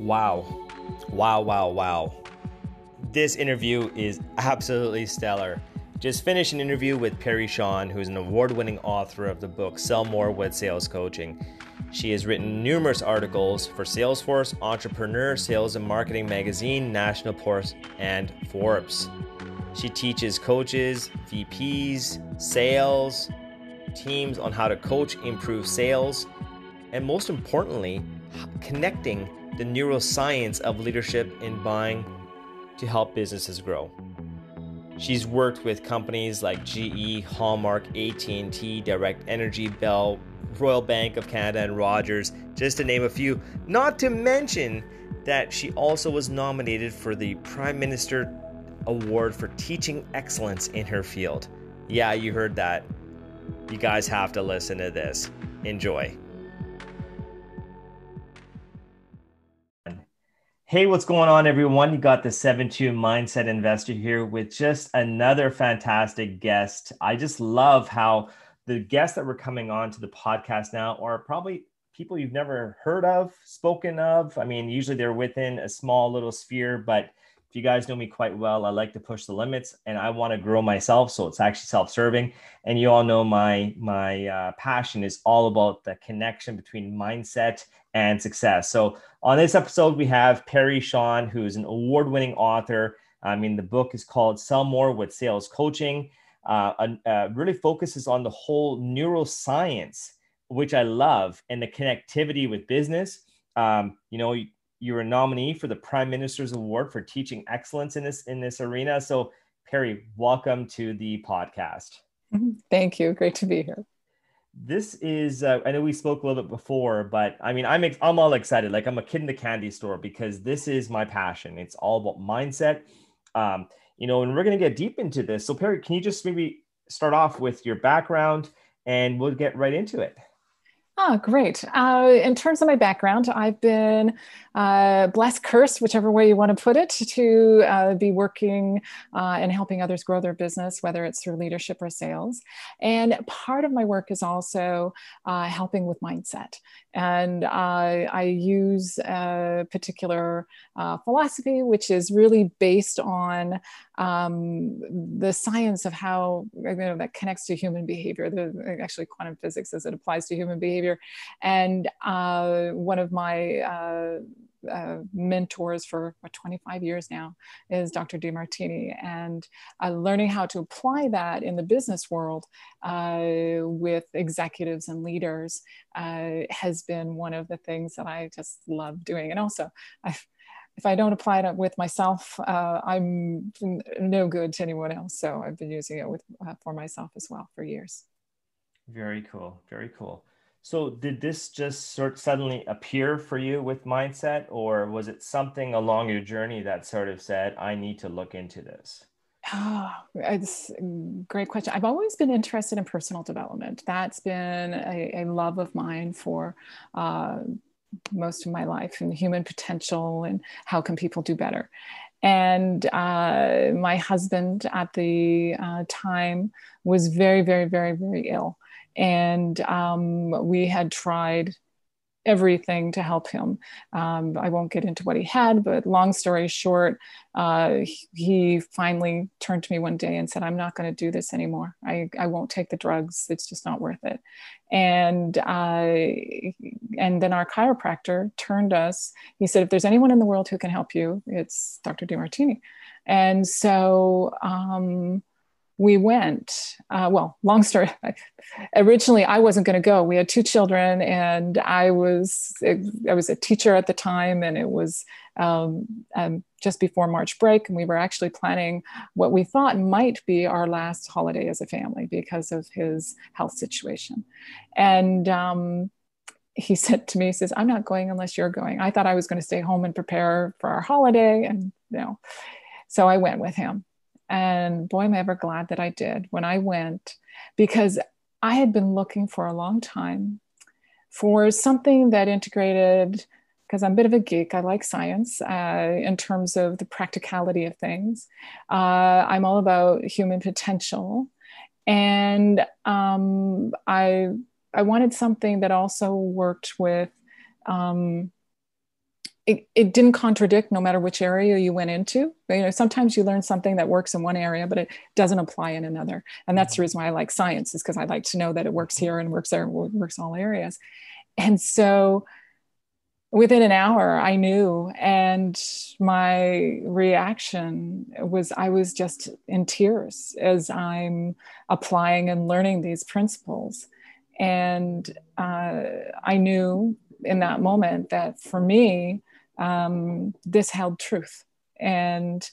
Wow. Wow, wow, wow. This interview is absolutely stellar. Just finished an interview with Peri Shawn, who's an award winning author of the book Sell More with Sales Coaching. She has written numerous articles for Salesforce, Entrepreneur, Sales and Marketing Magazine, National Post, and Forbes. She teaches coaches, VPs, sales, teams on how to coach, improve sales, and most importantly, connecting the neuroscience of leadership in buying to help businesses grow. She's worked with companies like GE, Hallmark, AT&T, Direct Energy, Bell, Royal Bank of Canada, and Rogers, just to name a few. Not to mention that she also was nominated for the Prime Minister Award for Teaching Excellence in her field. Yeah, you heard that. You guys have to listen to this. Enjoy. Hey, what's going on, everyone? You got the 7 2 Mindset Investor here with just another fantastic guest. I just love how the guests that were coming on to the podcast now are probably people you've never heard of, spoken of. I mean, usually they're within a small little sphere, but if you guys know me quite well, I like to push the limits and I want to grow myself. So it's actually self-serving. And you all know my my uh, passion is all about the connection between mindset and success. So on this episode, we have Peri Shawn, who's an award-winning author. I mean, the book is called Sell More with Sales Coaching. Uh, uh, really focuses on the whole neuroscience, which I love, and the connectivity with business. Um, you know, you're a nominee for the Prime Minister's Award for teaching excellence in this in this arena. So, Peri, welcome to the podcast. Thank you. Great to be here. This is uh, I know we spoke a little bit before, but I mean I'm ex- I'm all excited. Like I'm a kid in the candy store because this is my passion. It's all about mindset. Um, you know, and we're going to get deep into this. So, Peri, can you just maybe start off with your background and we'll get right into it? Oh, great. Uh, in terms of my background, I've been uh, blessed, cursed, whichever way you want to put it, to uh, be working uh, and helping others grow their business, whether it's through leadership or sales. And part of my work is also uh, helping with mindset. And I use a particular uh, philosophy, which is really based on um, the science of how you know, that connects to human behavior, the, actually quantum physics as it applies to human behavior. And uh, one of my uh, uh, mentors for what, 25 years now is Dr. Demartini, and uh, learning how to apply that in the business world uh, with executives and leaders uh, has been one of the things that I just love doing. And also, i if I don't apply it with myself, uh, I'm no good to anyone else. So I've been using it with, uh, for myself as well for years. Very cool. Very cool. So did this just sort of suddenly appear for you with mindset or was it something along your journey that sort of said I need to look into this? Oh, it's a great question. I've always been interested in personal development. That's been a, a love of mine for uh, most of my life and human potential and how can people do better. And uh, my husband at the uh, time was very, very, very, very ill and um, we had tried everything to help him. Um, I won't get into what he had, but long story short, uh, he finally turned to me one day and said, I'm not going to do this anymore. I, I won't take the drugs. It's just not worth it. And, uh, and then our chiropractor turned us, he said, if there's anyone in the world who can help you, it's Dr. Demartini. And so, um, we went. Uh, well, long story. Originally, I wasn't going to go. We had two children, and I was I was a teacher at the time, and it was um, um, just before March break, and we were actually planning what we thought might be our last holiday as a family because of his health situation. And um, he said to me, he says, "I'm not going unless you're going." I thought I was going to stay home and prepare for our holiday, and you know, so I went with him and boy, am I ever glad that I did when I went, because I had been looking for a long time for something that integrated, because I'm a bit of a geek, I like science uh, in terms of the practicality of things. Uh, I'm all about human potential. And um, I, I wanted something that also worked with um, it, it didn't contradict no matter which area you went into. You know, sometimes you learn something that works in one area, but it doesn't apply in another. And that's the reason why I like science is because I like to know that it works here and works there, and works all areas. And so within an hour, I knew, and my reaction was I was just in tears as I'm applying and learning these principles. And uh, I knew in that moment that for me, um, this held truth. And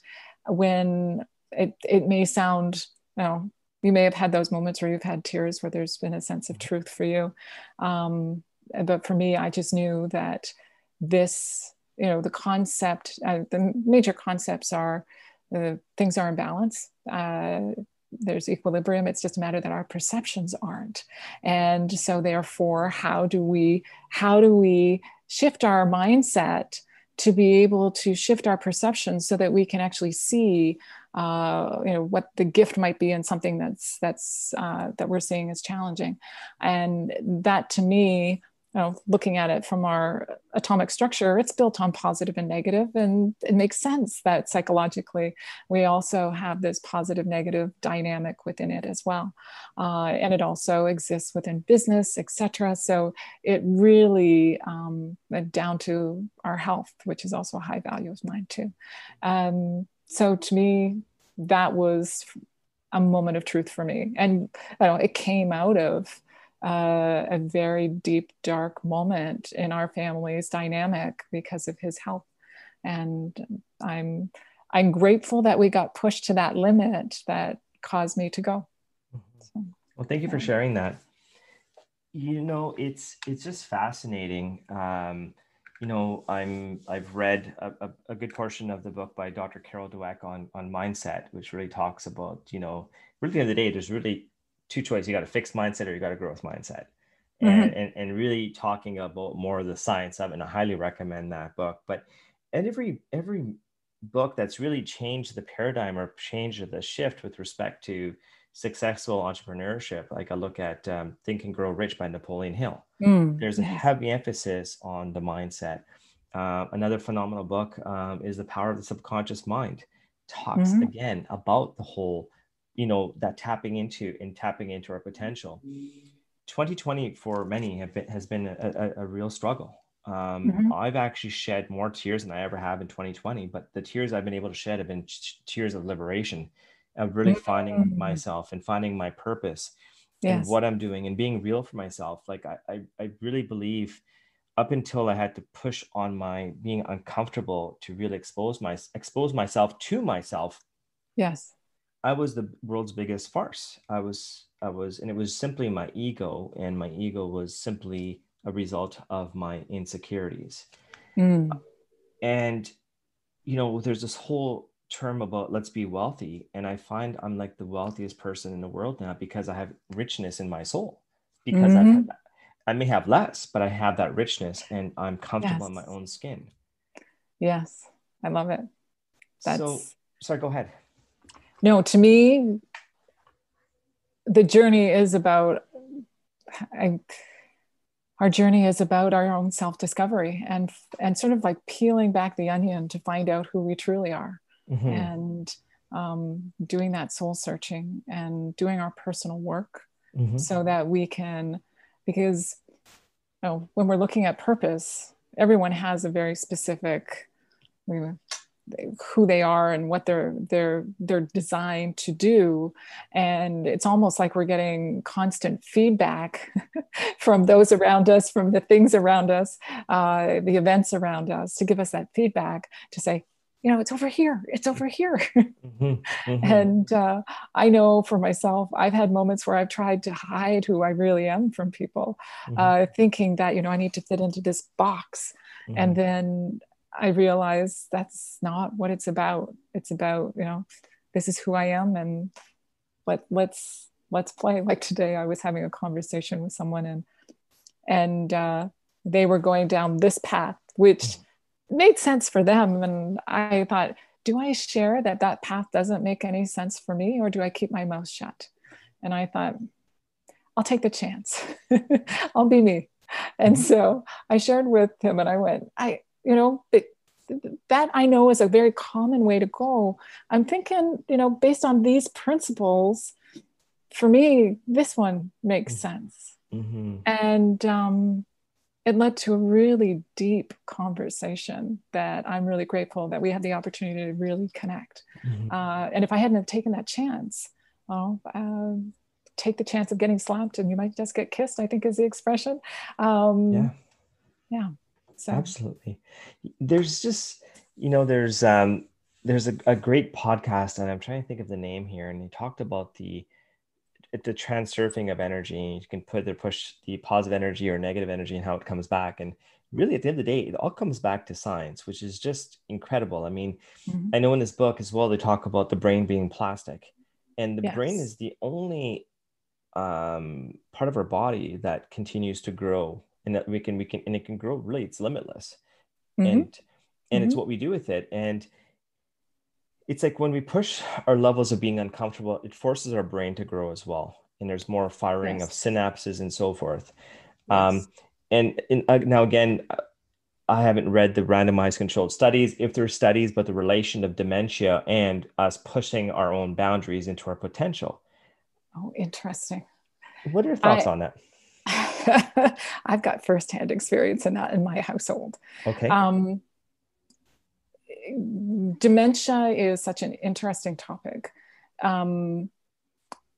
when it, it may sound, you know, you may have had those moments where you've had tears where there's been a sense of truth for you. Um, but for me, I just knew that this, you know, the concept, uh, the major concepts are uh, things are in balance. Uh, there's equilibrium. It's just a matter that our perceptions aren't. And so therefore, how do we, how do we shift our mindset to be able to shift our perceptions so that we can actually see uh, you know what the gift might be in something that's that's uh, that we're seeing as challenging. And that to me you know, looking at it from our atomic structure, it's built on positive and negative, and it makes sense that psychologically we also have this positive negative dynamic within it as well, uh, and it also exists within business, etc. So it really um, down to our health, which is also a high value of mine too. Um, so to me, that was a moment of truth for me, and know, it came out of uh, a very deep, dark moment in our family's dynamic because of his health. And I'm I'm grateful that we got pushed to that limit that caused me to go. Mm-hmm. So, well, thank you for sharing that. You know, it's it's just fascinating. Um, you know, I'm I've read a, a, a, good portion of the book by Dr. Carol Dweck on on mindset, which really talks about you know, really the end of the day, there's really two choices. You got a fixed mindset or you got a growth mindset. Mm-hmm. And, and, and really talking about more of the science of it. And I highly recommend that book. But and every every book that's really changed the paradigm or changed the shift with respect to successful entrepreneurship, like I look at um, Think and Grow Rich by Napoleon Hill. Mm. There's a heavy emphasis on the mindset. Uh, another phenomenal book um, is The Power of the Subconscious Mind. Talks mm-hmm. again about the whole you know that tapping into and tapping into our potential 2020 for many have been, has been a, a, a real struggle um, mm-hmm. i've actually shed more tears than i ever have in 2020 but the tears i've been able to shed have been tears of liberation of really mm-hmm. finding myself and finding my purpose yes. and what i'm doing and being real for myself like I, I, I really believe up until i had to push on my being uncomfortable to really expose my expose myself to myself yes I was the world's biggest farce. I was, I was, and it was simply my ego, and my ego was simply a result of my insecurities. Mm. And, you know, there's this whole term about let's be wealthy. And I find I'm like the wealthiest person in the world now because I have richness in my soul. Because mm-hmm. i I may have less, but I have that richness and I'm comfortable yes. in my own skin. Yes, I love it. That's... So, sorry, go ahead no to me the journey is about I, our journey is about our own self-discovery and and sort of like peeling back the onion to find out who we truly are mm-hmm. and um, doing that soul searching and doing our personal work mm-hmm. so that we can because you know, when we're looking at purpose everyone has a very specific who they are and what they're they're they're designed to do and it's almost like we're getting constant feedback from those around us from the things around us uh, the events around us to give us that feedback to say you know it's over here it's over here mm-hmm, mm-hmm. and uh, i know for myself i've had moments where i've tried to hide who i really am from people mm-hmm. uh, thinking that you know i need to fit into this box and mm-hmm. then I realize that's not what it's about. It's about, you know, this is who I am and let let's let's play. Like today I was having a conversation with someone and and uh, they were going down this path, which made sense for them. And I thought, do I share that that path doesn't make any sense for me or do I keep my mouth shut? And I thought, I'll take the chance. I'll be me. And mm-hmm. so I shared with him and I went, I, you know, it, that I know is a very common way to go. I'm thinking, you know, based on these principles, for me, this one makes mm-hmm. sense. Mm-hmm. And um, it led to a really deep conversation that I'm really grateful that we had the opportunity to really connect. Mm-hmm. Uh, and if I hadn't have taken that chance, well, uh, take the chance of getting slapped and you might just get kissed, I think is the expression. Um, yeah. Yeah. So. Absolutely. There's just, you know, there's, um, there's a, a great podcast and I'm trying to think of the name here. And he talked about the, the transurfing of energy. You can put the push the positive energy or negative energy and how it comes back. And really at the end of the day, it all comes back to science, which is just incredible. I mean, mm-hmm. I know in this book as well, they talk about the brain being plastic. And the yes. brain is the only um, part of our body that continues to grow and that we can we can and it can grow really it's limitless mm-hmm. and and mm-hmm. it's what we do with it and it's like when we push our levels of being uncomfortable it forces our brain to grow as well and there's more firing yes. of synapses and so forth um, yes. um, and in, uh, now again i haven't read the randomized controlled studies if there are studies but the relation of dementia and us pushing our own boundaries into our potential Oh, interesting. What are your thoughts I, on that? I've got firsthand experience in that in my household. Okay. Um, dementia is such an interesting topic. Um,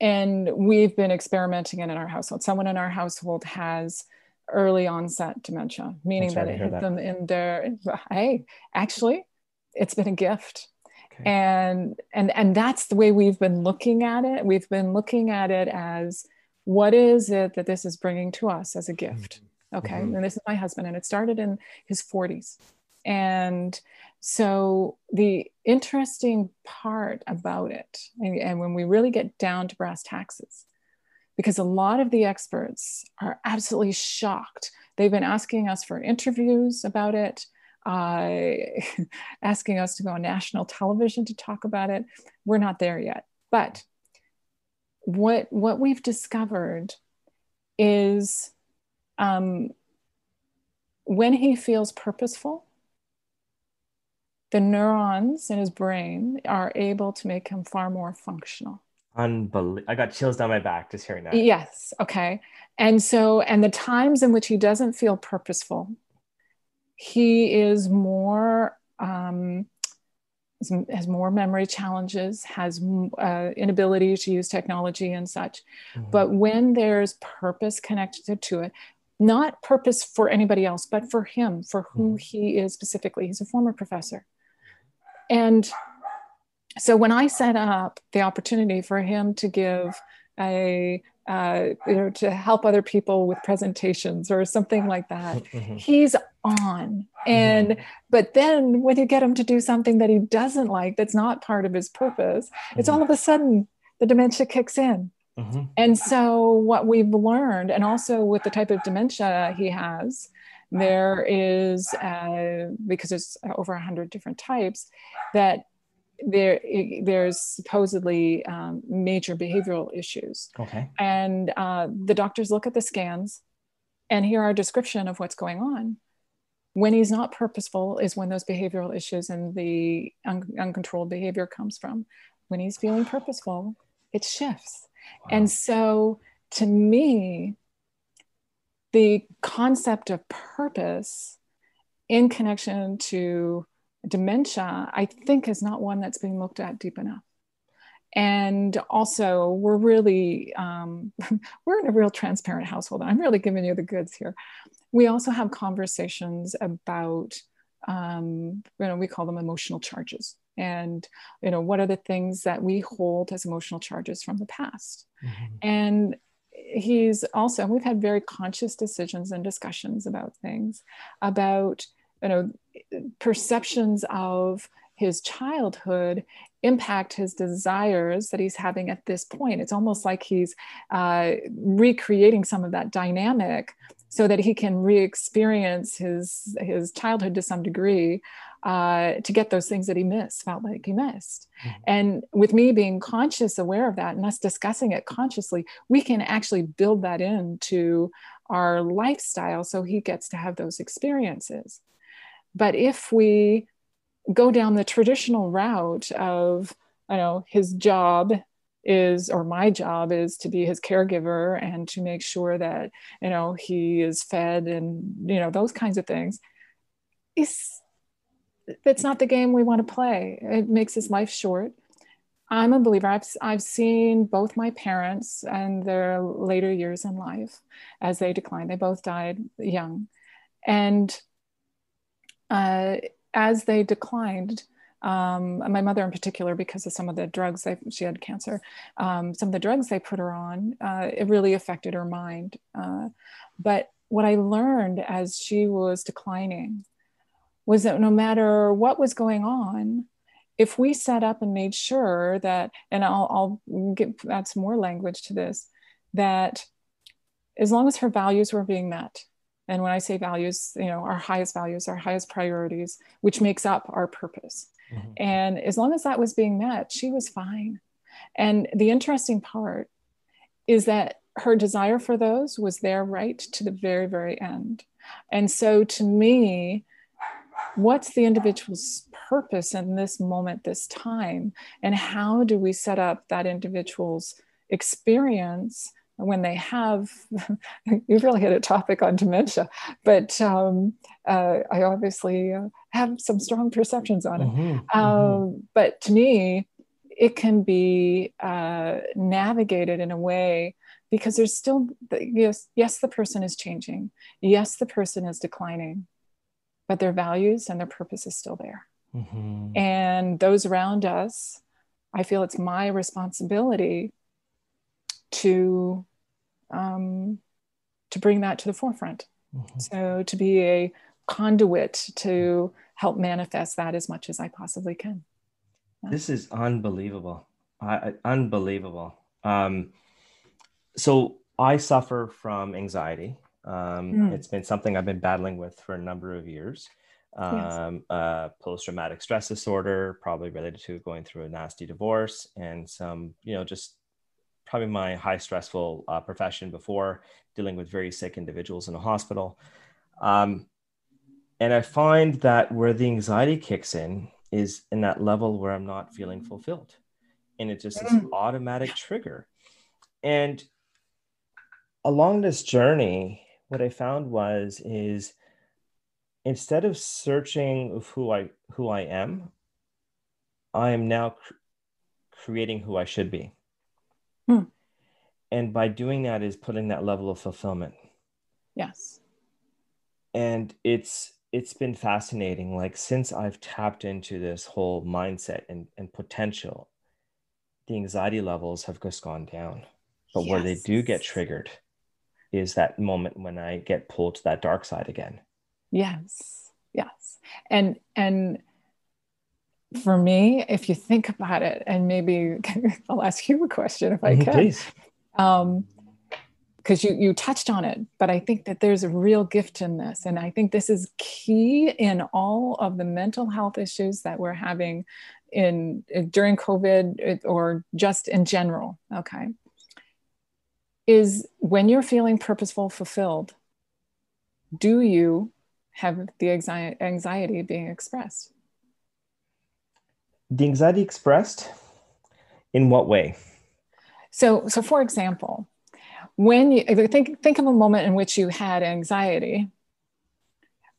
and we've been experimenting in, in our household. Someone in our household has early onset dementia, meaning that it hit that. them in their, hey, actually, it's been a gift. And and and that's the way we've been looking at it. We've been looking at it as what is it that this is bringing to us as a gift? Mm-hmm. Okay. Mm-hmm. And this is my husband and it started in his 40s. And so the interesting part about it, and, and when we really get down to brass taxes, because a lot of the experts are absolutely shocked. They've been asking us for interviews about it uh, asking us to go on national television to talk about it. We're not there yet. But what, what we've discovered is um, when he feels purposeful, the neurons in his brain are able to make him far more functional. Unbelievable. I got chills down my back just hearing that. Yes. Okay. And so, and the times in which he doesn't feel purposeful, he is more um, has more memory challenges, has uh, inability to use technology and such. Mm-hmm. But when there's purpose connected to it, not purpose for anybody else, but for him, for who mm-hmm. he is specifically, he's a former professor. And so when I set up the opportunity for him to give a uh, you know, to help other people with presentations or something like that. Mm-hmm. He's on. And mm-hmm. but then when you get him to do something that he doesn't like, that's not part of his purpose, mm-hmm. it's all of a sudden the dementia kicks in. Mm-hmm. And so what we've learned, and also with the type of dementia he has, there is uh, because there's over a hundred different types that there there's supposedly um, major behavioral issues. Okay. And uh, the doctors look at the scans and hear our description of what's going on. When he's not purposeful is when those behavioral issues and the un- uncontrolled behavior comes from. When he's feeling purposeful it shifts. Wow. and so to me the concept of purpose in connection to dementia, I think, is not one that's being looked at deep enough. And also, we're really um, we're in a real transparent household. I'm really giving you the goods here. We also have conversations about um, you know we call them emotional charges, and you know what are the things that we hold as emotional charges from the past, mm-hmm. and he's also we've had very conscious decisions and discussions about things about you know perceptions of his childhood impact his desires that he's having at this point. It's almost like he's uh, recreating some of that dynamic so that he can re-experience his his childhood to some degree uh, to get those things that he missed felt like he missed. Mm-hmm. and with me being conscious aware of that and us discussing it consciously we can actually build that into our lifestyle so he gets to have those experiences but if we go down the traditional route of, you know, his job is or my job is to be his caregiver and to make sure that you know he is fed and you know those kinds of things is that's not the game we want to play. It makes his life short. I'm a believer. I've, I've seen both my parents and their later years in life as they declined. They both died young. And uh, as they declined um, my mother in particular, because of some of the drugs they, she had cancer, um, some of the drugs they put her on, uh, it really affected her mind. Uh, but what I learned as she was declining was that no matter what was going on, if we set up and made sure that, and I'll, I'll get, add some more language to this, that as long as her values were being met, and when I say values, you know, our highest values, our highest priorities, which makes up our purpose. Mm-hmm. And as long as that was being met, she was fine. And the interesting part is that her desire for those was there right to the very, very end. And so to me, what's the individual's purpose in this moment, this time? And how do we set up that individual's experience when they have, you've really hit a topic on dementia, but um, uh, I obviously uh, have some strong perceptions on it. Mm-hmm, um, mm-hmm. But to me, it can be uh, navigated in a way because there's still yes yes the person is changing yes the person is declining but their values and their purpose is still there mm-hmm. and those around us i feel it's my responsibility to um, to bring that to the forefront. Mm-hmm. So to be a conduit to help manifest that as much as I possibly can. Yeah. This is unbelievable. I, unbelievable. Um, so I suffer from anxiety. Um, mm. It's been something I've been battling with for a number of years. Um, yes. uh, post-traumatic stress disorder, probably related to going through a nasty divorce, and some, you know, just probably my high stressful uh, profession before dealing with very sick individuals in a hospital. Um, and I find that where the anxiety kicks in is in that level where I'm not feeling fulfilled. And it's just this mm. automatic trigger. And along this journey, what I found was is instead of searching of who I who I am, I am now cr- creating who I should be. Hmm. And by doing that is putting that level of fulfillment. Yes. And it's it's been fascinating. Like since I've tapped into this whole mindset and, and potential, the anxiety levels have just gone down. But yes. where they do get triggered is that moment when I get pulled to that dark side again. Yes. Yes. And and for me, if you think about it, and maybe I'll ask you a question if I mm-hmm, can. Please. Um, because you you touched on it, but I think that there's a real gift in this, and I think this is key in all of the mental health issues that we're having in during COVID or just in general. Okay, is when you're feeling purposeful, fulfilled. Do you have the anxiety being expressed? The anxiety expressed in what way? So so for example when you think think of a moment in which you had anxiety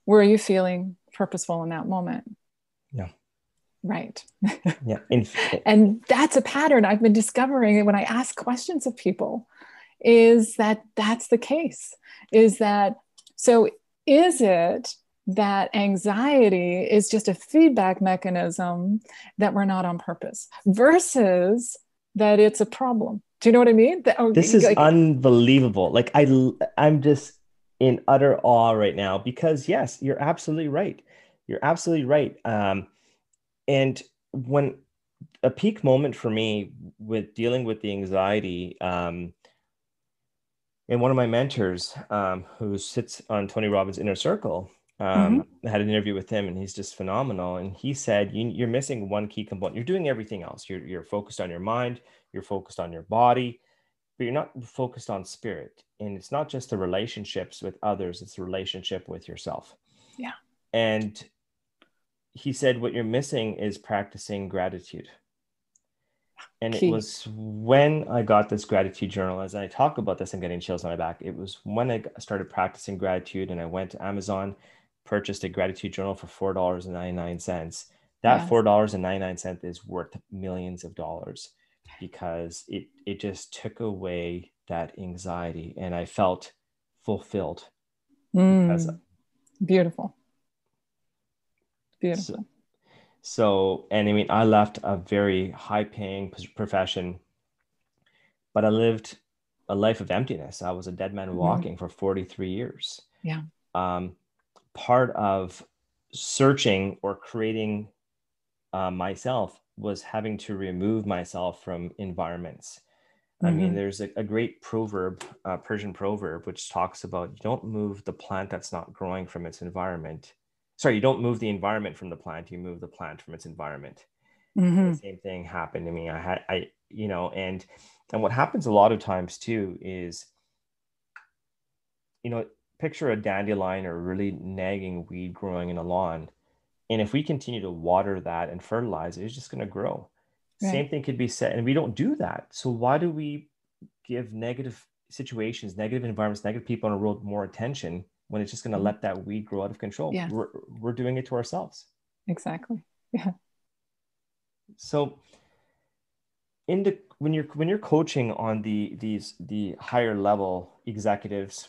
were you feeling purposeful in that moment? Yeah. Right. Yeah and that's a pattern i've been discovering when i ask questions of people is that that's the case is that so is it that anxiety is just a feedback mechanism that we're not on purpose versus that it's a problem. Do you know what I mean? this is like, unbelievable. Like I I'm just in utter awe right now because yes, you're absolutely right. You're absolutely right. Um, and when a peak moment for me with dealing with the anxiety, um, and one of my mentors um, who sits on Tony Robbins' inner circle, um, mm-hmm. I had an interview with him and he's just phenomenal. And he said, you, are missing one key component. You're doing everything else. You're, you're focused on your mind, you're focused on your body, but you're not focused on spirit. And it's not just the relationships with others, it's the relationship with yourself. Yeah. And he said, What you're missing is practicing gratitude. And Key. it was when I got this gratitude journal, as I talk about this, I'm getting chills on my back. It was when I started practicing gratitude and I went to Amazon, purchased a gratitude journal for $4.99. That yes. $4.99 is worth millions of dollars because it, it just took away that anxiety and I felt fulfilled. Mm, beautiful. Beautiful. So, so, and I mean, I left a very high paying profession, but I lived a life of emptiness. I was a dead man mm-hmm. walking mm-hmm. for 43 years. Yeah. Um, part of searching or creating uh, myself was having to remove myself from environments. Mm-hmm. I mean, mm-hmm. there's a, a great proverb, uh, Persian proverb, which talks about you don't move the plant that's not growing from its environment sorry, you don't move the environment from the plant, you move the plant from its environment. Mm-hmm. The same thing happened to me. I had, I, you know, and, and what happens a lot of times too is, you know, picture a dandelion or a really nagging weed growing in a lawn. And if we continue to water that and fertilize it, it's just going to grow. Right. Same thing could be said. And we don't do that. So why do we give negative situations, negative environments, negative people in the world more attention when it's just going to mm-hmm. let that weed grow out of control. Yeah. We're, we're doing it to ourselves. Exactly. Yeah. So in the when you're when you're coaching on the these the higher level executives,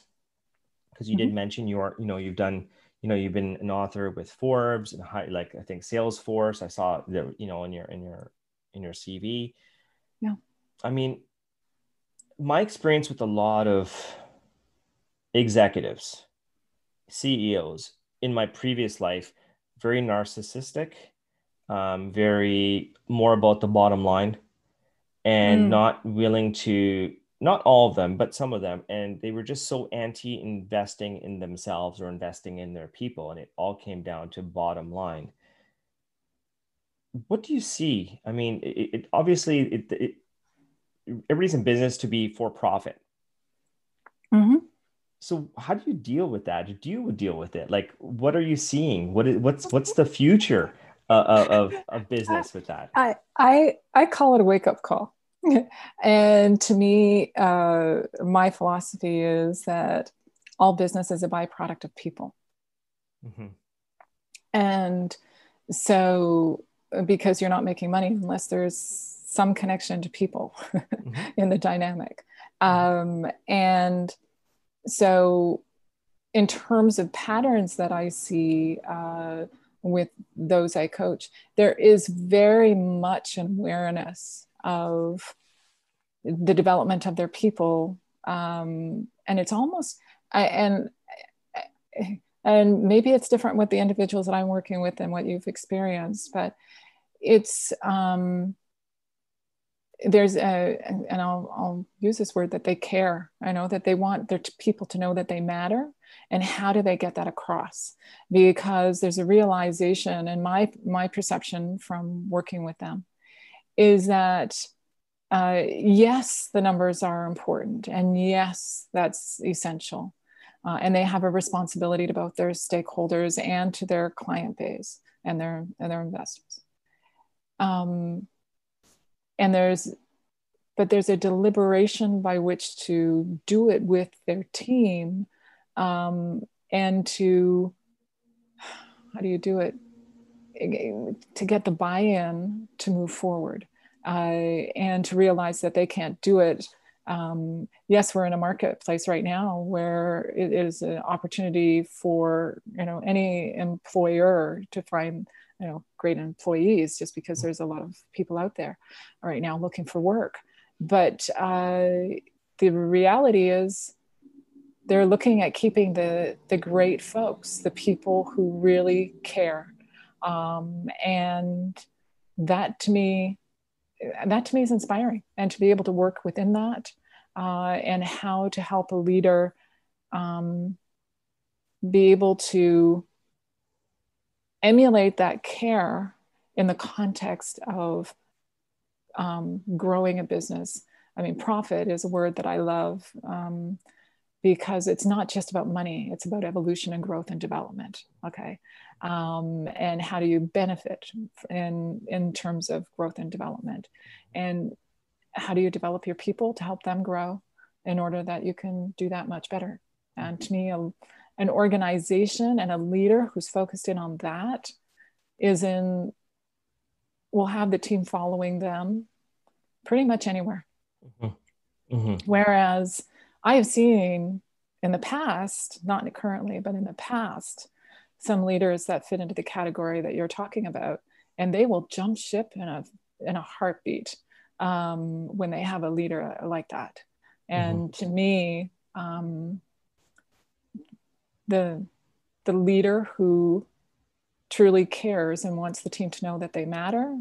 because you mm-hmm. did mention you're you know you've done you know you've been an author with Forbes and high, like I think Salesforce. I saw that you know in your in your in your CV. Yeah. I mean, my experience with a lot of executives CEOs in my previous life very narcissistic, um, very more about the bottom line, and mm. not willing to not all of them, but some of them, and they were just so anti investing in themselves or investing in their people, and it all came down to bottom line. What do you see? I mean, it, it obviously it, it everybody's in business to be for profit. Mm-hmm so how do you deal with that do you deal with it like what are you seeing what is what's what's the future uh, of of business with that i i i call it a wake-up call and to me uh, my philosophy is that all business is a byproduct of people mm-hmm. and so because you're not making money unless there's some connection to people mm-hmm. in the dynamic mm-hmm. um, and so in terms of patterns that I see uh, with those I coach, there is very much an awareness of the development of their people, um, and it's almost and and maybe it's different with the individuals that I'm working with than what you've experienced, but it's um, there's a and I'll, I'll use this word that they care. I know that they want their people to know that they matter and how do they get that across? Because there's a realization and my my perception from working with them is that uh, yes the numbers are important and yes that's essential. Uh, and they have a responsibility to both their stakeholders and to their client base and their and their investors. Um, and there's but there's a deliberation by which to do it with their team um, and to how do you do it? To get the buy-in to move forward and to realize that they can't do it um, yes we're in a marketplace right now where it is an opportunity for you know any employer to find you know great employees just because there's a lot of people out there right now looking for work. But uh, the reality is they're looking at keeping the the great folks the people who really care. Um, and that to me that to me is inspiring and to be able to work within that uh, and how to help a leader um, be able to emulate that care in the context of um, growing a business. I mean, profit is a word that I love. Um, because it's not just about money it's about evolution and growth and development okay um, and how do you benefit in in terms of growth and development and how do you develop your people to help them grow in order that you can do that much better and to me a, an organization and a leader who's focused in on that is in will have the team following them pretty much anywhere mm-hmm. Mm-hmm. whereas I have seen in the past, not currently, but in the past, some leaders that fit into the category that you're talking about, and they will jump ship in a in a heartbeat um, when they have a leader like that. And mm-hmm. to me, um, the the leader who truly cares and wants the team to know that they matter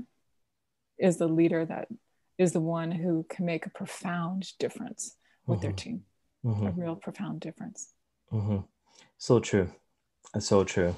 is the leader that is the one who can make a profound difference with mm-hmm. their team mm-hmm. a real profound difference. Mm-hmm. So true. That's so true.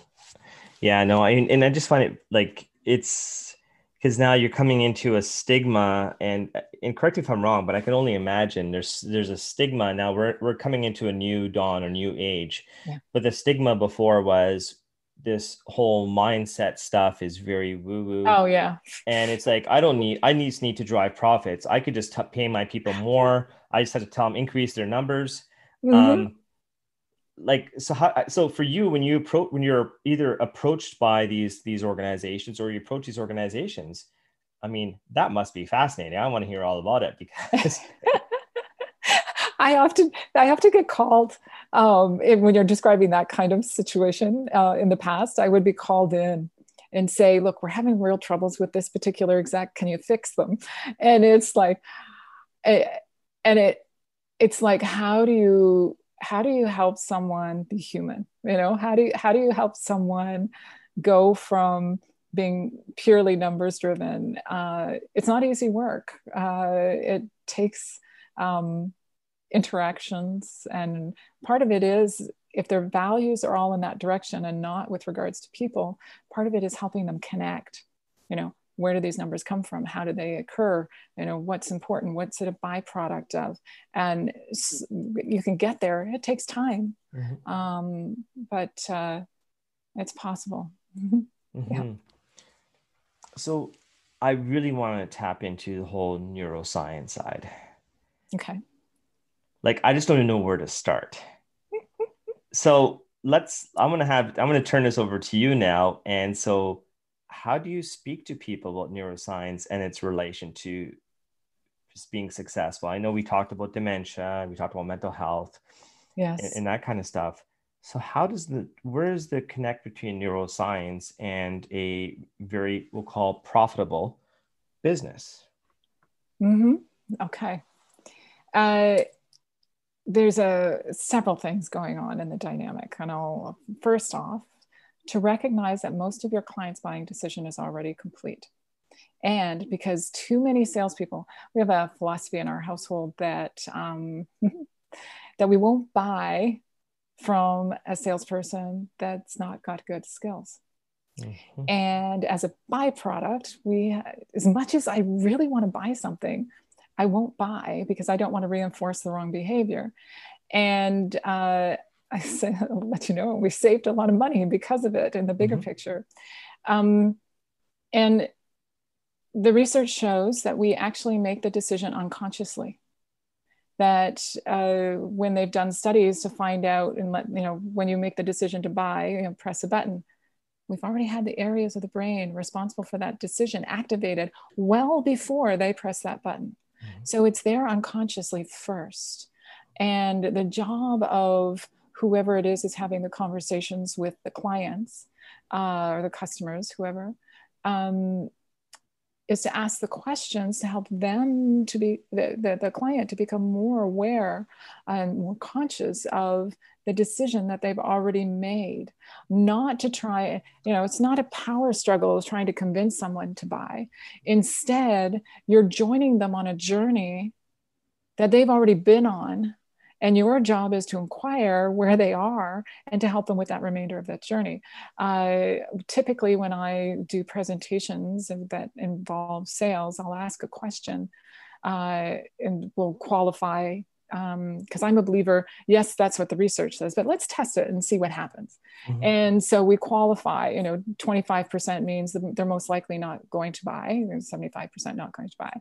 Yeah, no, I and I just find it like it's because now you're coming into a stigma and and correct me if I'm wrong, but I can only imagine there's there's a stigma now. We're we're coming into a new dawn or new age, yeah. but the stigma before was this whole mindset stuff is very woo woo. Oh yeah. And it's like I don't need I need need to drive profits. I could just t- pay my people more. I just had to tell them increase their numbers. Mm-hmm. Um, like so how so for you when you approach when you're either approached by these these organizations or you approach these organizations, I mean that must be fascinating. I want to hear all about it because I often I have to get called um, when you're describing that kind of situation. Uh, in the past, I would be called in and say, "Look, we're having real troubles with this particular exec. Can you fix them?" And it's like, eh, and it it's like, how do you how do you help someone be human? You know, how do you how do you help someone go from being purely numbers driven? Uh, it's not easy work. Uh, it takes um, interactions. And part of it is if their values are all in that direction and not with regards to people, part of it is helping them connect. You know, where do these numbers come from? How do they occur? You know, what's important? What's it a byproduct of? And you can get there. It takes time, mm-hmm. um, but uh, it's possible. Mm-hmm. Yeah. So, I really want to tap into the whole neuroscience side. Okay like I just don't even know where to start. so let's I'm gonna have I'm gonna turn this over to you now. And so how do you speak to people about neuroscience and its relation to just being successful? I know we talked about dementia, we talked about mental health, yes, and, and that kind of stuff. So how does the where is the connect between neuroscience and a very we'll call profitable business? Mm-hmm. Okay. Uh, there's a several things going on in the dynamic. And I'll first off to recognize that most of your clients' buying decision is already complete. And because too many salespeople, we have a philosophy in our household that um, that we won't buy from a salesperson that's not got good skills. Mm-hmm. And as a byproduct, we, as much as I really want to buy something, I won't buy because I don't want to reinforce the wrong behavior. And uh, I say, I'll let you know, we saved a lot of money because of it in the bigger mm-hmm. picture. Um, and the research shows that we actually make the decision unconsciously. That uh, when they've done studies to find out, and let you know, when you make the decision to buy, you know, press a button, we've already had the areas of the brain responsible for that decision activated well before they press that button. Mm-hmm. So it's there unconsciously first. And the job of whoever it is is having the conversations with the clients uh, or the customers, whoever, um, is to ask the questions to help them to be the, the, the, client to become more aware and more conscious of the decision that they've already made. Not to try you know it's not a power struggle of trying to convince someone to buy. Instead you're joining them on a journey that they've already been on and your job is to inquire where they are and to help them with that remainder of that journey. Uh, typically, when I do presentations that involve sales, I'll ask a question uh, and will qualify because um, I'm a believer, yes, that's what the research says, but let's test it and see what happens. Mm-hmm. And so we qualify, you know, 25% means they're most likely not going to buy, 75% not going to buy,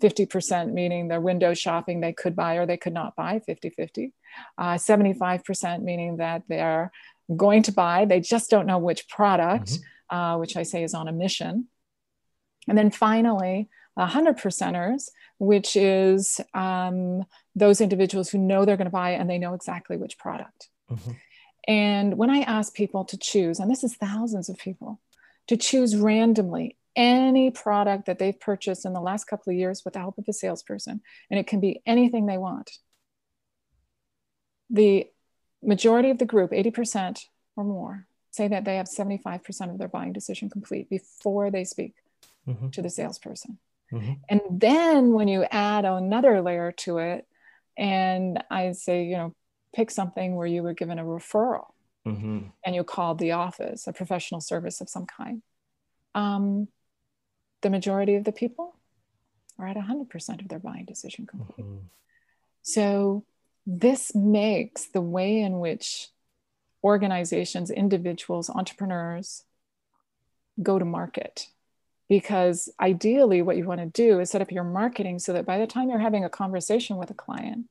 50% meaning they're window shopping, they could buy or they could not buy, 50 50. Uh, 75% meaning that they're going to buy, they just don't know which product, mm-hmm. uh, which I say is on a mission. And then finally, 100 percenters, which is um, those individuals who know they're going to buy and they know exactly which product. Mm-hmm. And when I ask people to choose, and this is thousands of people, to choose randomly any product that they've purchased in the last couple of years with the help of a salesperson, and it can be anything they want. The majority of the group, 80% or more, say that they have 75% of their buying decision complete before they speak mm-hmm. to the salesperson. Mm-hmm. And then when you add another layer to it, and I say, you know, pick something where you were given a referral mm-hmm. and you called the office, a professional service of some kind. Um, the majority of the people are at 100% of their buying decision complete. Mm-hmm. So this makes the way in which organizations, individuals, entrepreneurs go to market because ideally what you want to do is set up your marketing so that by the time you're having a conversation with a client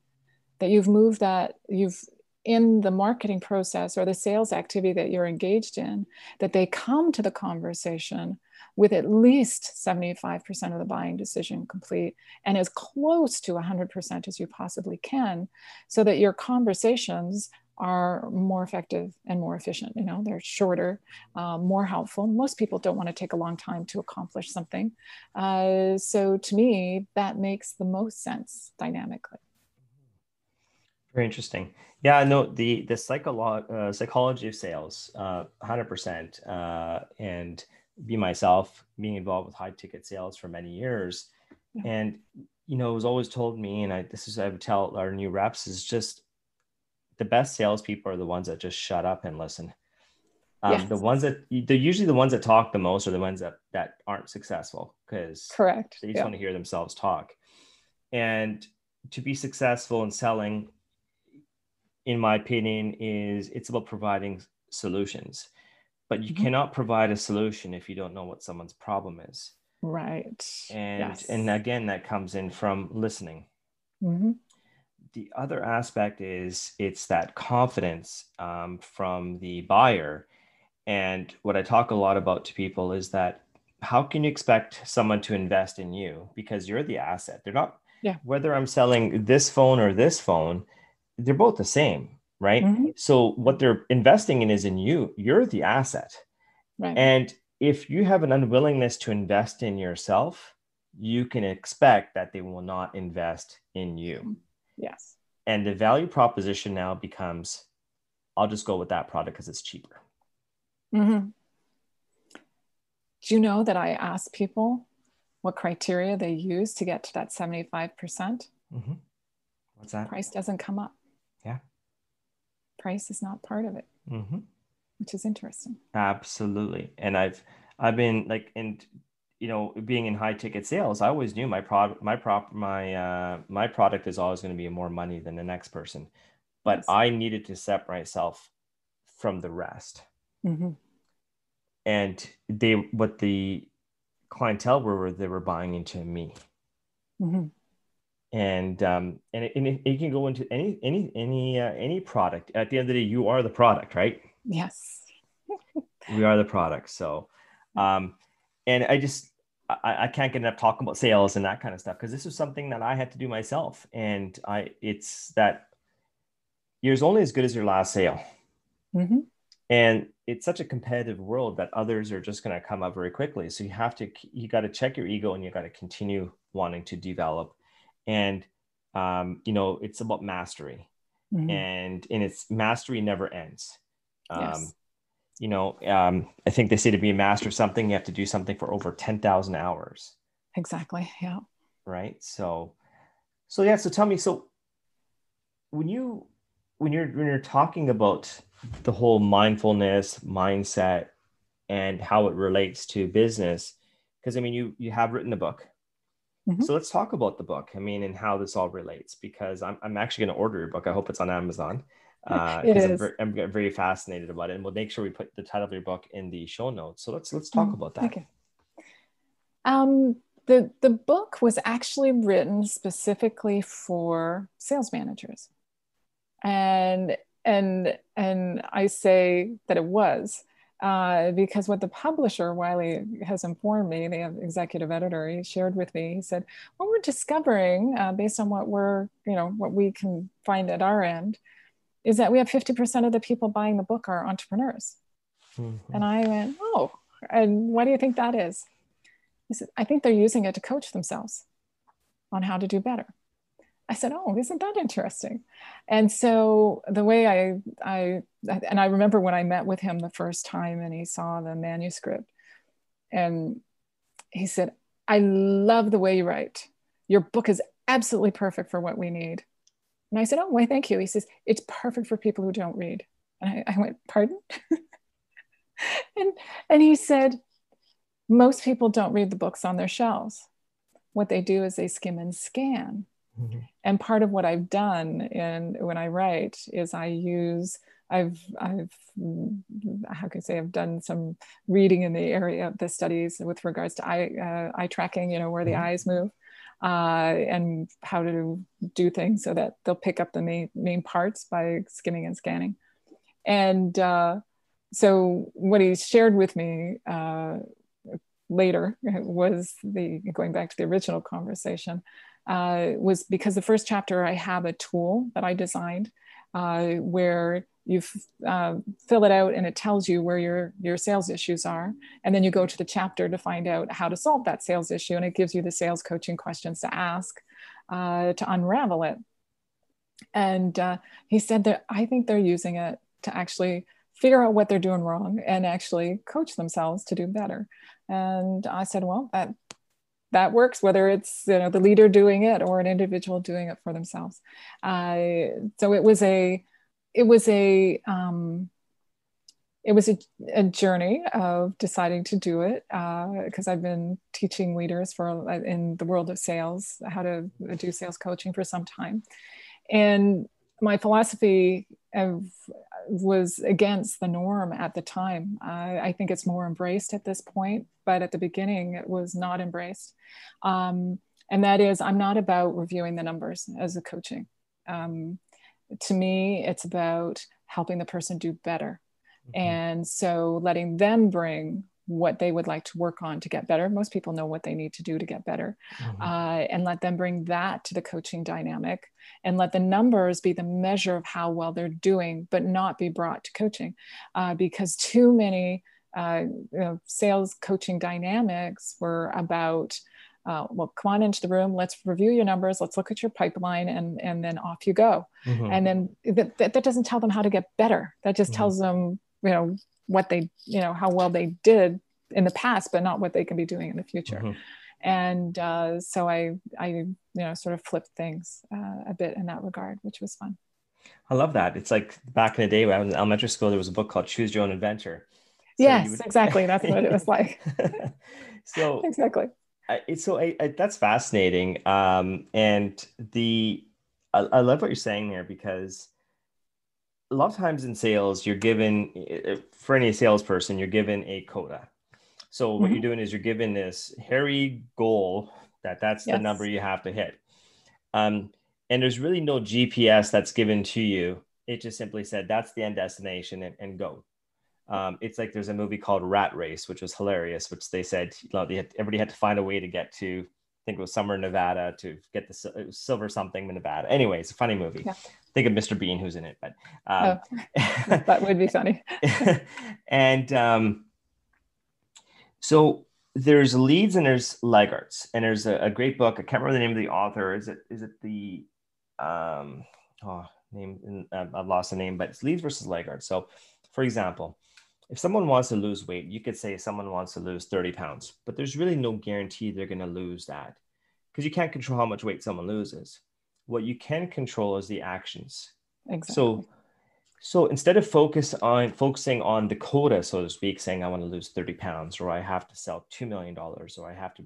that you've moved that you've in the marketing process or the sales activity that you're engaged in that they come to the conversation with at least 75% of the buying decision complete and as close to 100% as you possibly can so that your conversations are more effective and more efficient. You know, they're shorter, uh, more helpful. Most people don't want to take a long time to accomplish something. Uh, so to me, that makes the most sense dynamically. Very interesting. Yeah, no, the the psycholo- uh, psychology of sales, uh, hundred percent. Uh, and be myself, being involved with high ticket sales for many years, yeah. and you know, it was always told me, and I this is I would tell our new reps is just the best salespeople are the ones that just shut up and listen. Um, yes. The ones that they're usually the ones that talk the most are the ones that that aren't successful because correct they just yeah. want to hear themselves talk. And to be successful in selling, in my opinion, is it's about providing solutions. But you mm-hmm. cannot provide a solution if you don't know what someone's problem is. Right. And yes. and again, that comes in from listening. Mm-hmm the other aspect is it's that confidence um, from the buyer. And what I talk a lot about to people is that how can you expect someone to invest in you because you're the asset? They're not, yeah. whether I'm selling this phone or this phone, they're both the same, right? Mm-hmm. So what they're investing in is in you. You're the asset. Right. And if you have an unwillingness to invest in yourself, you can expect that they will not invest in you. Mm-hmm. Yes. And the value proposition now becomes I'll just go with that product because it's cheaper. Mm-hmm. Do you know that I ask people what criteria they use to get to that 75%? percent mm hmm What's that? Price doesn't come up. Yeah. Price is not part of it, mm-hmm. which is interesting. Absolutely. And I've, I've been like, and you know, being in high ticket sales, I always knew my product, my prop, my uh, my product is always going to be more money than the next person, but yes. I needed to separate myself from the rest. Mm-hmm. And they, what the clientele were, they were buying into me. Mm-hmm. And um, and it, and it, it, can go into any any any uh, any product. At the end of the day, you are the product, right? Yes. we are the product. So. Um, and I just I, I, can't get enough talking about sales and that kind of stuff because this is something that I had to do myself, and I it's that you're only as good as your last sale, mm-hmm. and it's such a competitive world that others are just going to come up very quickly. So you have to you got to check your ego and you got to continue wanting to develop, and um, you know it's about mastery, mm-hmm. and and it's mastery never ends. Um, yes you know, um, I think they say to be a master of something, you have to do something for over 10,000 hours. Exactly. Yeah. Right. So, so yeah. So tell me, so when you, when you're, when you're talking about the whole mindfulness mindset and how it relates to business, because I mean, you, you have written a book Mm-hmm. So let's talk about the book. I mean, and how this all relates because I'm, I'm actually going to order your book. I hope it's on Amazon. Uh, it is. I'm very, I'm very, fascinated about it, and we'll make sure we put the title of your book in the show notes. So let's let's talk mm-hmm. about that. Okay. Um, the the book was actually written specifically for sales managers, and and and I say that it was uh, because what the publisher Wiley has informed me, the executive editor, he shared with me. He said, "What we're discovering, uh, based on what we're, you know, what we can find at our end, is that we have 50% of the people buying the book are entrepreneurs." Mm-hmm. And I went, "Oh, and why do you think that is?" He said, "I think they're using it to coach themselves on how to do better." I said, "Oh, isn't that interesting?" And so the way I, I, and I remember when I met with him the first time, and he saw the manuscript, and he said, "I love the way you write. Your book is absolutely perfect for what we need." And I said, "Oh, why, thank you." He says, "It's perfect for people who don't read." And I, I went, "Pardon?" and and he said, "Most people don't read the books on their shelves. What they do is they skim and scan." Mm-hmm. And part of what I've done in when I write is I use I've I've how can I say I've done some reading in the area of the studies with regards to eye uh, eye tracking, you know, where the mm-hmm. eyes move, uh, and how to do things so that they'll pick up the main main parts by skimming and scanning. And uh, so what he shared with me uh, later was the going back to the original conversation uh, was because the first chapter I have a tool that I designed uh, where you uh, fill it out and it tells you where your your sales issues are. And then you go to the chapter to find out how to solve that sales issue and it gives you the sales coaching questions to ask uh, to unravel it. And uh, he said that i think they're using it to actually figure out what they're doing wrong and actually coach themselves to do better. And i said well that that works whether it's you know the leader doing it or an individual doing it for themselves. Uh, so it was a it was a um, it was a, a, journey of deciding to do it because uh, I've been teaching leaders for in the world of sales how to do sales coaching for some time, and my philosophy of, was against the norm at the time. I, I, think it's more embraced at this point, but at the beginning it was not embraced. Um, and that is, I'm not about reviewing the numbers as a coaching. Um, to me, it's about helping the person do better. Mm-hmm. And so letting them bring what they would like to work on to get better. Most people know what they need to do to get better, mm-hmm. uh, and let them bring that to the coaching dynamic and let the numbers be the measure of how well they're doing, but not be brought to coaching uh, because too many uh, you know, sales coaching dynamics were about. Uh, well, come on into the room. Let's review your numbers. Let's look at your pipeline, and and then off you go. Mm-hmm. And then that, that doesn't tell them how to get better. That just mm-hmm. tells them, you know, what they you know how well they did in the past but not what they can be doing in the future mm-hmm. and uh, so i i you know sort of flipped things uh, a bit in that regard which was fun i love that it's like back in the day when i was in elementary school there was a book called choose your own adventure so yes would... exactly that's what it was like so exactly I, it's so I, I, that's fascinating um, and the I, I love what you're saying there because a lot of times in sales, you're given for any salesperson, you're given a quota. So what mm-hmm. you're doing is you're given this hairy goal that that's yes. the number you have to hit. Um, and there's really no GPS that's given to you. It just simply said that's the end destination and, and go. Um, it's like there's a movie called Rat Race, which was hilarious, which they said you know, they had, everybody had to find a way to get to I think it was somewhere in Nevada to get the silver something in Nevada. Anyway, it's a funny movie. Yeah. Think of Mr. Bean who's in it, but um, oh, that would be funny. and um, so there's leads and there's laggards, and there's a, a, great book. I can't remember the name of the author. Is it is it the um, oh name? I've lost the name, but it's leads versus laggards. So, for example, if someone wants to lose weight, you could say someone wants to lose 30 pounds, but there's really no guarantee they're going to lose that because you can't control how much weight someone loses. What you can control is the actions. Exactly. So, so instead of focus on focusing on the quota, so to speak, saying I want to lose 30 pounds, or I have to sell $2 million, or I have to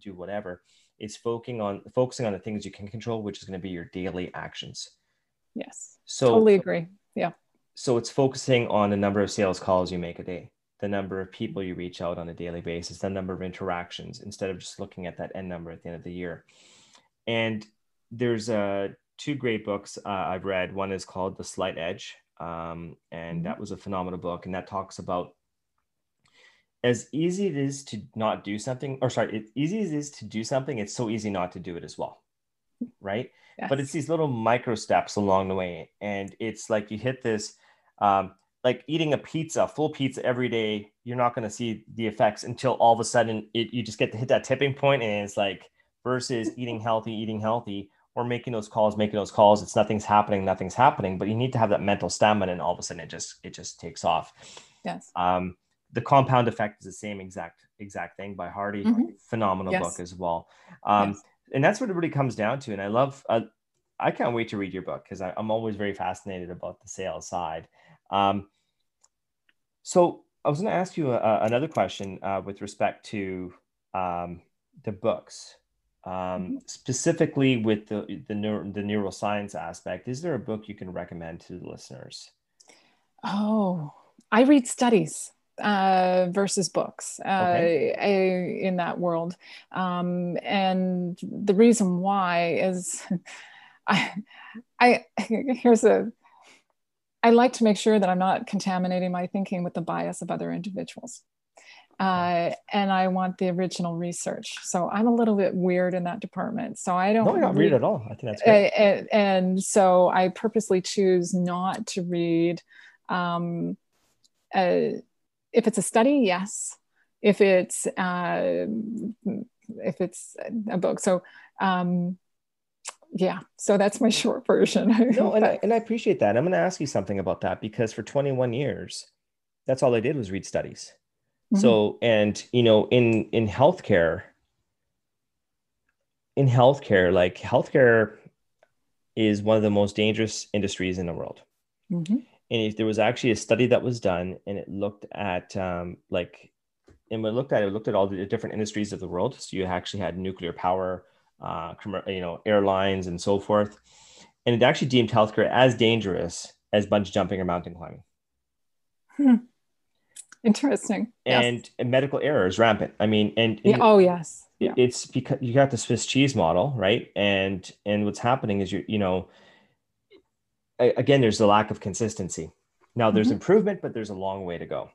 do whatever. It's focusing on focusing on the things you can control, which is going to be your daily actions. Yes. So totally agree. Yeah. So it's focusing on the number of sales calls you make a day, the number of people you reach out on a daily basis, the number of interactions, instead of just looking at that end number at the end of the year. And there's uh, two great books uh, I've read. One is called The Slight Edge, um, and mm-hmm. that was a phenomenal book, and that talks about as easy it is to not do something, or sorry, as easy as it is to do something, it's so easy not to do it as well, right? Yes. But it's these little micro steps along the way, and it's like you hit this, um, like eating a pizza, full pizza every day. You're not going to see the effects until all of a sudden it, you just get to hit that tipping point, and it's like versus eating healthy, eating healthy, or making those calls, making those calls. It's nothing's happening, nothing's happening, but you need to have that mental stamina, and all of a sudden it just it just takes off. Yes. Um, the compound effect is the same exact exact thing by Hardy mm-hmm. phenomenal yes. book as well um, yes. and that's what it really comes down to and i love uh, i can't wait to read your book because i'm always very fascinated about the sales side um, so i was going to ask you a, a, another question uh, with respect to um, the books um, mm-hmm. specifically with the the, neuro, the neuroscience aspect is there a book you can recommend to the listeners oh i read studies uh, versus books uh, okay. in that world. Um, and the reason why is I, I, here's a, I like to make sure that I'm not contaminating my thinking with the bias of other individuals. Uh, and I want the original research. So I'm a little bit weird in that department. So I don't no, not read, read at all. I think that's great. And, and, so I purposely choose not to read um, uh, if it's a study, yes. If it's uh, if it's a book, so um, yeah. So that's my short version. no, and I, and I appreciate that. I'm going to ask you something about that because for 21 years, that's all I did was read studies. Mm-hmm. So, and you know, in in healthcare, in healthcare, like healthcare is one of the most dangerous industries in the world. Mm-hmm and if there was actually a study that was done and it looked at um, like and when it looked at it, it looked at all the different industries of the world so you actually had nuclear power uh, you know airlines and so forth and it actually deemed healthcare as dangerous as bungee jumping or mountain climbing hmm. interesting and, yes. and medical error is rampant i mean and, and yeah. oh yes yeah. it's because you got the swiss cheese model right and and what's happening is you you know again, there's a lack of consistency. Now there's mm-hmm. improvement, but there's a long way to go.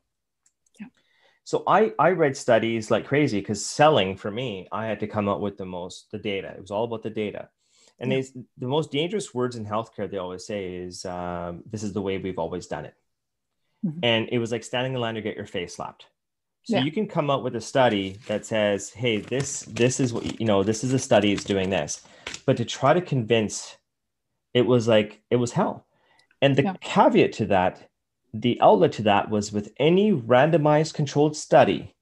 So I I read studies like crazy because selling for me, I had to come up with the most the data. It was all about the data. And yeah. they, the most dangerous words in healthcare they always say is um, this is the way we've always done it. Mm-hmm. And it was like standing in line to get your face slapped. So yeah. you can come up with a study that says, "Hey, this this is what you know. This is a study. It's doing this," but to try to convince it was like it was hell. And the yeah. caveat to that, the outlet to that was with any randomized controlled study,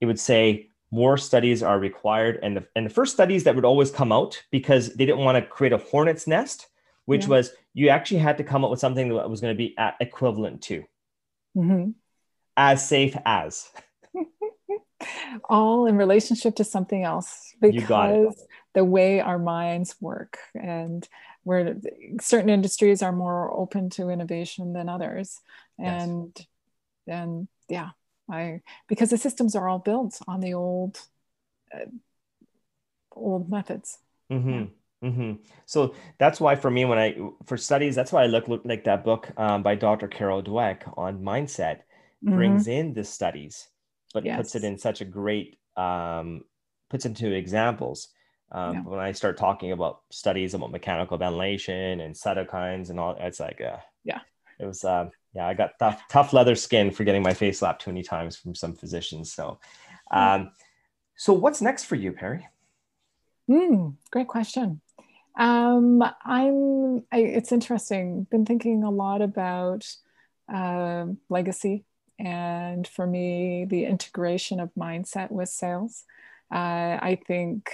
it would say more studies are required. And the, and the first studies that would always come out because they didn't want to create a hornet's nest, which yeah. was you actually had to come up with something that was going to be at equivalent to, mm-hmm. as safe as. All in relationship to something else because the way our minds work and where certain industries are more open to innovation than others and yes. and yeah i because the systems are all built on the old uh, old methods mm-hmm. Yeah. Mm-hmm. So that's why for me, when I for studies, that's why I look, look like that book um, by Dr. Carol Dweck on mindset mm-hmm. brings in the studies, but yes. puts it in such a great um, puts into examples um, yeah. When I start talking about studies about mechanical ventilation and cytokines and all, it's like, uh, yeah, it was, uh, yeah, I got tough, tough leather skin for getting my face slapped too many times from some physicians. So, um, so what's next for you, Peri? Mm, great question. Um, I'm, I, it's interesting. Been thinking a lot about uh, legacy and for me, the integration of mindset with sales. Uh, I think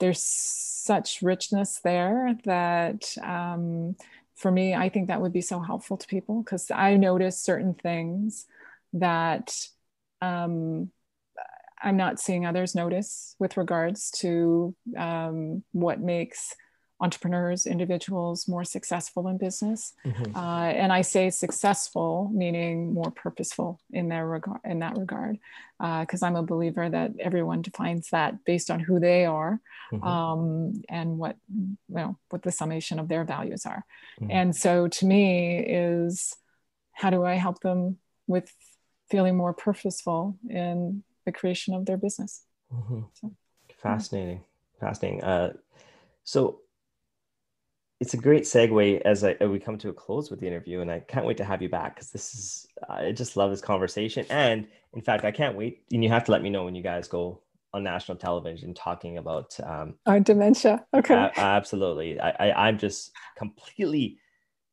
there's such richness there that um, for me, I think that would be so helpful to people because I notice certain things that um, I'm not seeing others notice with regards to um, what makes entrepreneurs, individuals more successful in business. Mm-hmm. Uh, and I say successful, meaning more purposeful in their regard, in that regard, because uh, I'm a believer that everyone defines that based on who they are mm-hmm. um, and what you know what the summation of their values are. Mm-hmm. And so, to me, is how do I help them with feeling more purposeful in the creation of their business? Mm-hmm. So, Fascinating, fascinating. Uh, so it's a great segue as I, we come to a close with the interview, and I can't wait to have you back because this is I just love this conversation, and in fact, I can't wait. And you have to let me know when you guys go on national television talking about um, our dementia. Okay, uh, absolutely. I, I I'm just completely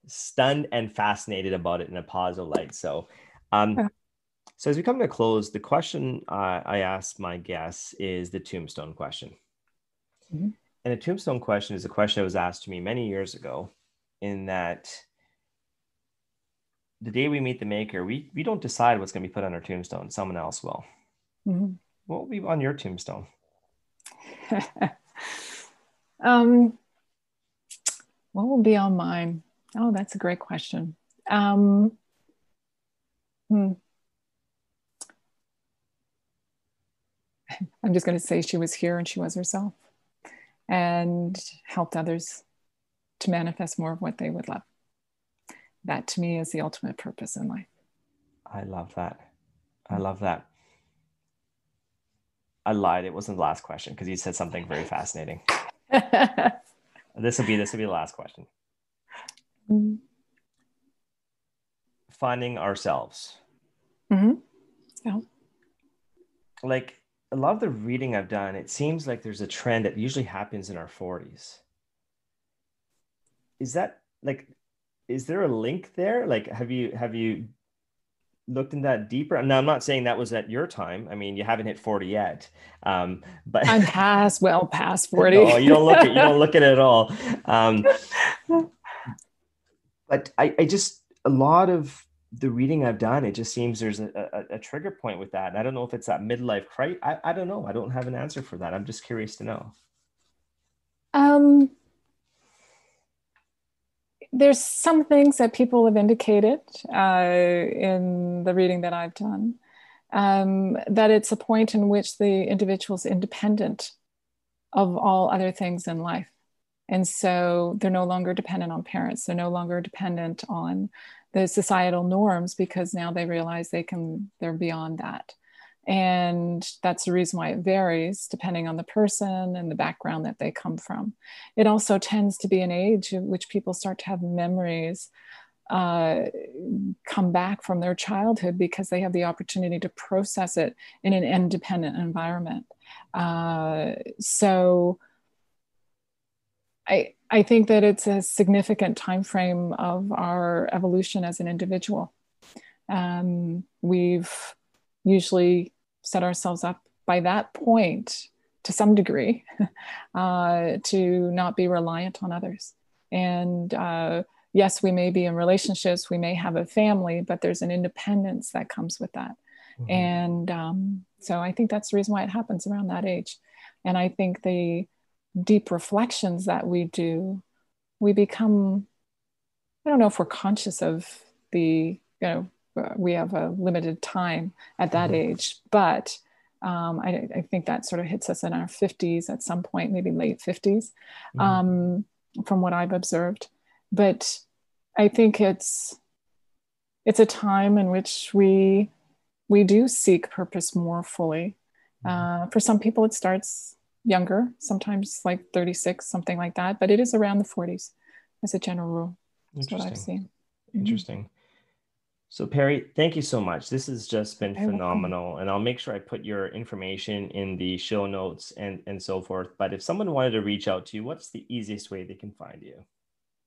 stunned and fascinated about it in a positive light. So, um, yeah. so as we come to a close, the question uh, I ask my guests is the tombstone question. Mm-hmm. And a tombstone question is a question that was asked to me many years ago, in that the day we meet the maker, we, we don't decide what's going to be put on our tombstone, someone else will. Mm-hmm. What will be on your tombstone? um, what will be on mine? Oh, that's a great question. Um, hmm. I'm just going to say she was here and she was herself and helped others to manifest more of what they would love. That to me is the ultimate purpose in life. I love that. I love that. I lied. It wasn't the last question because you said something very fascinating. this will be this will be the last question. Mm-hmm. Finding ourselves. Mm-hmm. Yeah. Like a lot of the reading I've done, it seems like there's a trend that usually happens in our 40s. Is that like is there a link there? Like have you have you looked in that deeper? Now I'm not saying that was at your time. I mean, you haven't hit 40 yet. Um, but I'm past well past 40. oh, you don't look at you don't look at it at all. Um, but I, I just a lot of the reading I've done, it just seems there's a, a, a trigger point with that. And I don't know if it's that midlife crisis. I, I don't know. I don't have an answer for that. I'm just curious to know. Um, there's some things that people have indicated uh, in the reading that I've done um, that it's a point in which the individual is independent of all other things in life. And so they're no longer dependent on parents. They're no longer dependent on the societal norms because now they realize they can they're beyond that. And that's the reason why it varies depending on the person and the background that they come from. It also tends to be an age in which people start to have memories uh, come back from their childhood because they have the opportunity to process it in an independent environment. Uh, so I, I think that it's a significant time frame of our evolution as an individual. Um, we've usually set ourselves up by that point to some degree uh, to not be reliant on others. And uh, yes, we may be in relationships, we may have a family, but there's an independence that comes with that. Mm-hmm. And um, so I think that's the reason why it happens around that age. And I think the deep reflections that we do, we become, I don't know if we're conscious of the, you know, we have a limited time at that mm-hmm. age, but um, I, I, think that sort of hits us in our 50s at some point, maybe late 50s, mm-hmm. um, from what I've observed. But I think it's it's a time in which we we do seek purpose more fully. Mm-hmm. Uh, for some people, it starts younger, sometimes like 36, something like that, but it is around the 40s as a general rule. That's what I've seen. Mm-hmm. Interesting. So Peri, thank you so much. This has just been phenomenal. And I'll make sure I put your information in the show notes and, and so forth. But if someone wanted to reach out to you, what's the easiest way they can find you?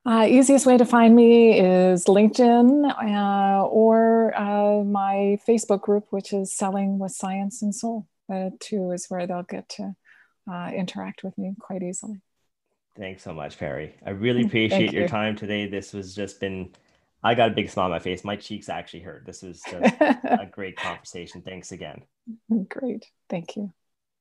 Uh, easiest way to find me is LinkedIn uh, or uh, my Facebook group, which is Selling with Science and Soul. The two is where they'll get to uh, interact with me quite easily. Thanks so much, Peri. I really appreciate your time today. This was just been I got a big smile on my face. My cheeks actually hurt. This was a great conversation. Thanks again. Great. Thank you.